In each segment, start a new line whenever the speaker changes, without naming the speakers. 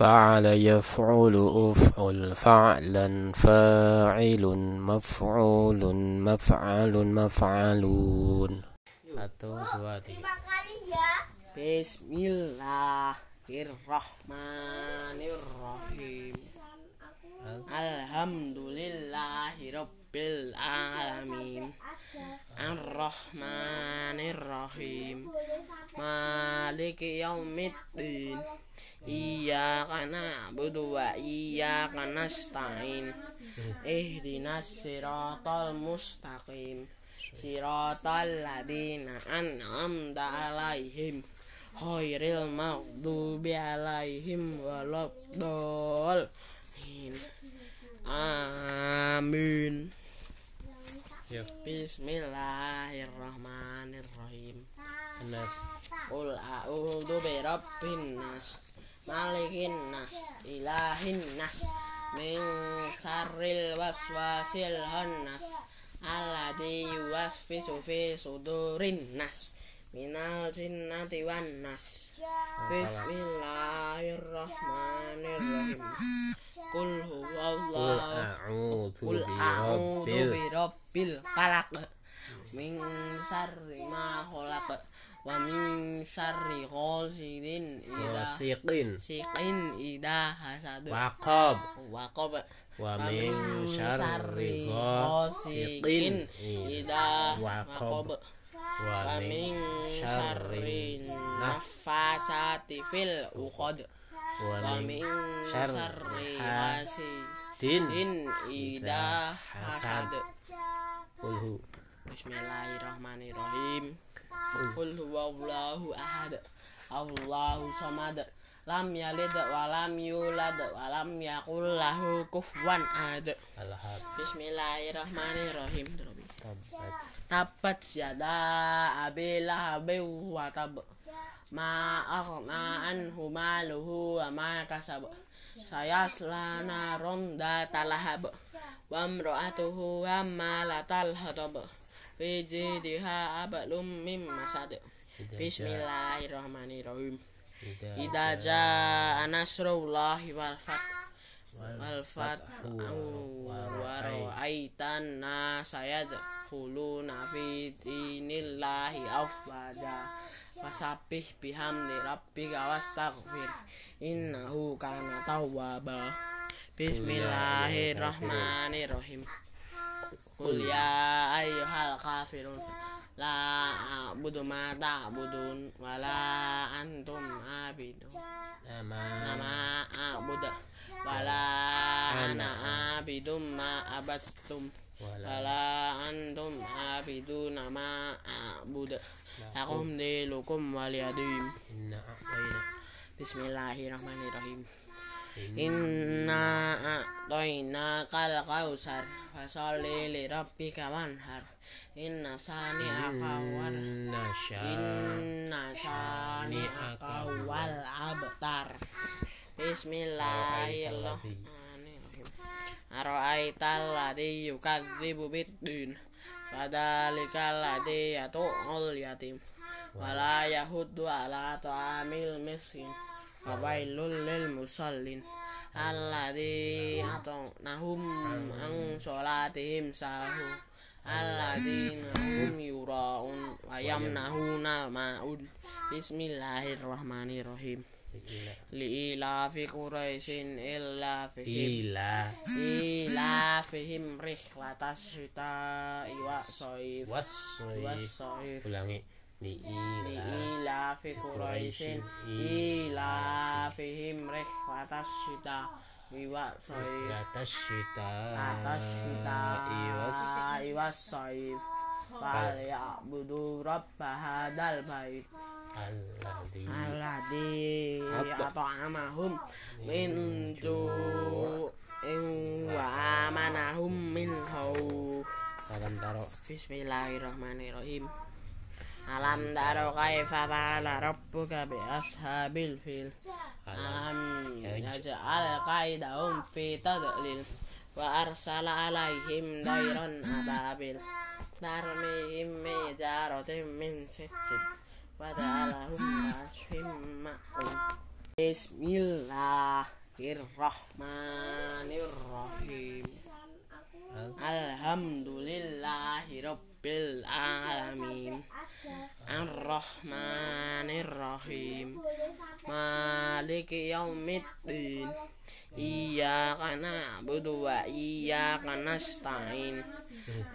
فعل يفعل أفعل فعلا فاعل مفعول مفعل مفعلون. بسم الله الرحمن
الرحيم Alhamdulillahi Rabbil Alamin Ar-Rahmanirrahim. Maliki Yaumiddin. Iyyaka na'budu wa iyyaka nasta'in. Ihdinas siratal mustaqim. Siratal ladina an'amta alaihim. Khairil maghdubi alaihim waladdallin Amin.
Yuk.
Bismillahirrahmanirrahim.
Anas.
Qul a'udzu birabbin nas Malikin nas Ilahin nas Min syarril waswasil hannas Alladzi yuwaswisu fi sudurin nas Minal jinnati wan nas. Bismillahirrahmanirrahim Qul huwallahu
a'udzu
Qul a'udzu
birabbil
birabbil falaq min syarri ma khalaq wa min idza
wasiqin
siqin idza hasad
waqab
waqab
wa min
idza
waqab
waqab
wa min syarri
syarri
nafas
nafasati fil uqad
wa min syarri hasidin
idza hasad
Qul
Bismillahirrahmanirrahim. Qul huwallahu ahad. Allahu samad. Lam yalid wa lam yulad wa lam yakul lahu kufuwan ahad. Bismillahirrahmanirrahim.
Tabat
Tabat yada abi lahabi wa tab. Ma aghna anhu maluhu wa ma kasab. Sayasla naron datalahab. Wa amra'atuhu wammalatal hatab. Fi jidha abalum mim masad. Bismillahirrahmanirrahim. Idza jaa nasrullahi wal fath wal fathu wa ra'aitan nasa yadkhuluna fi dinillahi afwaja. Fasabbih bihamdi rabbika wastaghfir innahu kana tawwaba. Bismillahirrahmanirrahim. Qul ya ayyuhal kafirun La a'budu ma ta'budun Wa la antum abidun.
Nama.
Nama a'budu ana abidum ma abattum. Wa
wala
la antum abidun ma a'budu Lakum dilukum waliyadim
inna a'tayna.
Bismillahirrahmanirrahim. Inna a'toina kal kausar. Fasolli li rabbika wanhar. Inna sani
sya
Inna sani akawal abtar. Bismillahirrahmanirrahim Aro'aital ladhi yukadzibu biddin. Fadalikal ladhi yatu'ul yatim Wala yahuddu ala ta'amil miskin. Fawailul lil musallin Alladhi atonahum ang sholatihim sahu. Alladhina hum yura'un wa yamnahunal ma'un. Bismillahirrahmanirrahim li ila. Fi quraisin illa fi
ila.
Ila fihim rihlatas syita iwa
saif
was saif
ulangi. Li ila
fi quraisin ila fihim rihlatas syita iwa saif
rihlatas syita
iwa saif Fal ya'budu rabba hadal bait
alladhi
at'amahum min ju'in wa amanahum min khawf
alam taro.
Bismillahirrahmanirrahim. Alam taro kaifa fa'ala rabbuka bi ashabil fil. Alam. Yaj'al qaidahum fi tadlil Wa arsala alaihim dairan ababil darmi immediato te mense wadala umma bismillahirrahmanirrahim alhamdulillahi rabbil alamin. Arrahmanirrahim maliki yaumiddin Iyyaka na'budu wa iyyaka nasta'in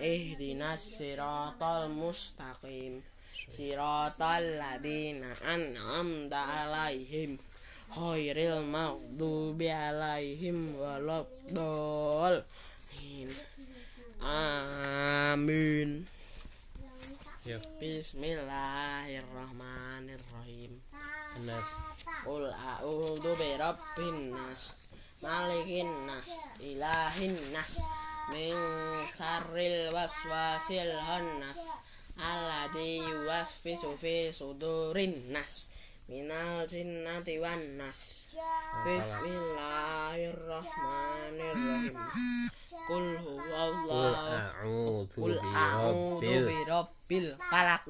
Ihdinas siratal mustaqim. Siratal ladina an'amta alaihim. Khairil maghdubi alaihim waladdallin. Amin
Ya.
Bismillahirrahmanirrahim
Anas.
Qul a'udzu birabbin nas malikin nas ilahin nas min syarril waswasil khannas alladzi yuwaswisu fi sudurin nas minal jinnati wan nas Bismillahirrahmanirrahim. Qul huwallahu Qul a'udzu
birabbil
falaq.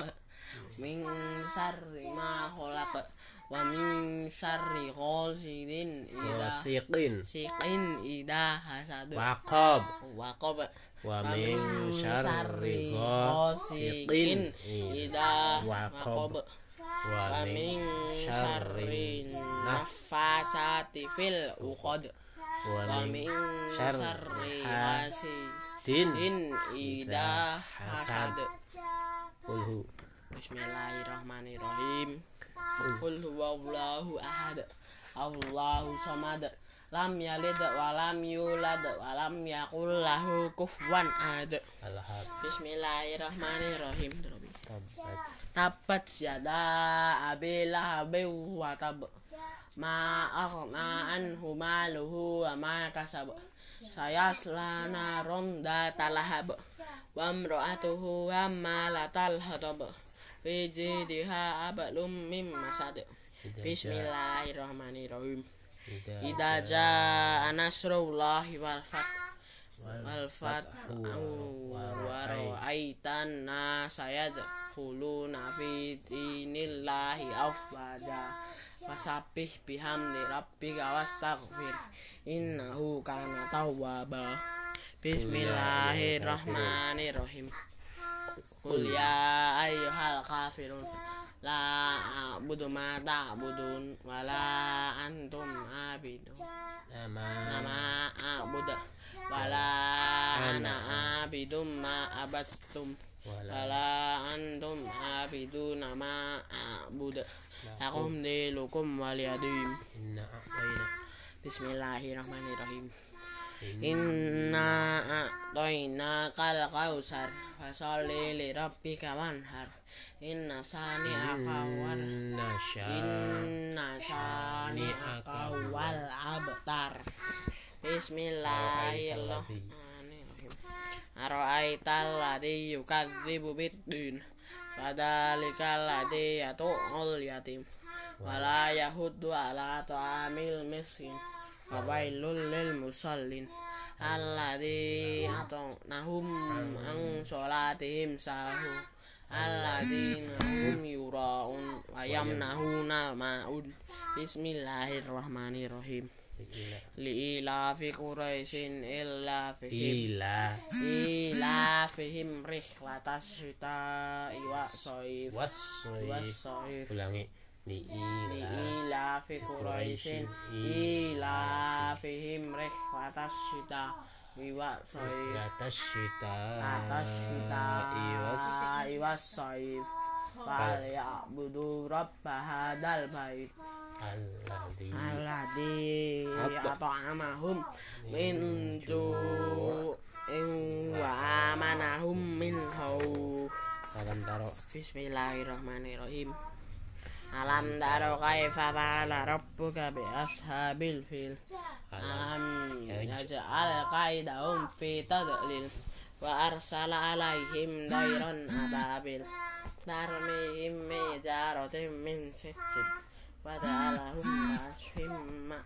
Min syarri ma khalaq wa min syarri ghasidin idza
wasiqin
siqin. idza hasad.
Waqab
waqab
wa min syarri
ghasiqin idza
waqab
waqab
wa min syarri
syarri
nafas
nafasati fil uqad.
Wa min syarri hasidin
hasidin in idza
hasad. Qul
Bismillahirrahmanirrahim. Qul huwallahu ahad. Allahu samad. Lam yalid wa lam yulad wa lam yakul lahu kufuwan ahad. Bismillahirrahmanirrahim
tabat
Tabat yada abi lahabi wa tab Ma aghna anhu maluhu wa ma kasab Sayasla naron datalahab Wa amra'atuhu wammalatal hatab Fi jidiha abalum mim masad. Bismillahirrahmanirrahim. Idza jaa nasrullahi wal fath wal fathu wa ra'aitan nasa yadkhuluna fi dinillahi afwaja. Fasabih bihamdi rabbika wastaghfir innahu kana tawwaba. Bismillahirrahmanirrahim. Qul ya ayyuhal kafirun La a'budu ma ta'budun Wa la antum abidun.
Nama.
Nama a'budu Wa la ana abidum ma abattum
wala
Wala antum abidun ma a'budu Lakum. Dilukum waliyadim
inna a'tayna.
Bismillahirrahmanirrahim.
Inna
a'toina kal kausar. Fasolli li rabbika wanhar. Inna sani
sya
Inna sani akawal abtar Bismillahirrahmanirrahim. Aro'aital ladhi yukadzibu biddin Fadalikal ladhi yatu'ul yatim Wala yahuddu ala ta'amil miskin Fawailul lil musallin Alladhi atonahum ang sholatihim sahu. Alladhina hum yura'un wa yamnahunal ma'un. Bismillahirrahmanirrahim li
ila.
Fi quraisin illa fi
ila.
Ila fihim rihlatas syita iwa
saif
was saif
ulangi. Li ila
fi quraisin ila fihim rihlatas syita iwa saif
rihlatas syita
iwa saif fal ya'budu rabba hadal bait
Apa?
at'amahum min ju'in wa amanahum min khawf
alam taro.
Bismillahirrahmanirrahim. Alam taro kaifa fa'ala rabbuka bi ashabil fil. Alam. Yaj'al qaidahum fi tadlil Wa arsala alaihim dairan ababil دارميهم جارة من ست وذارهم شمع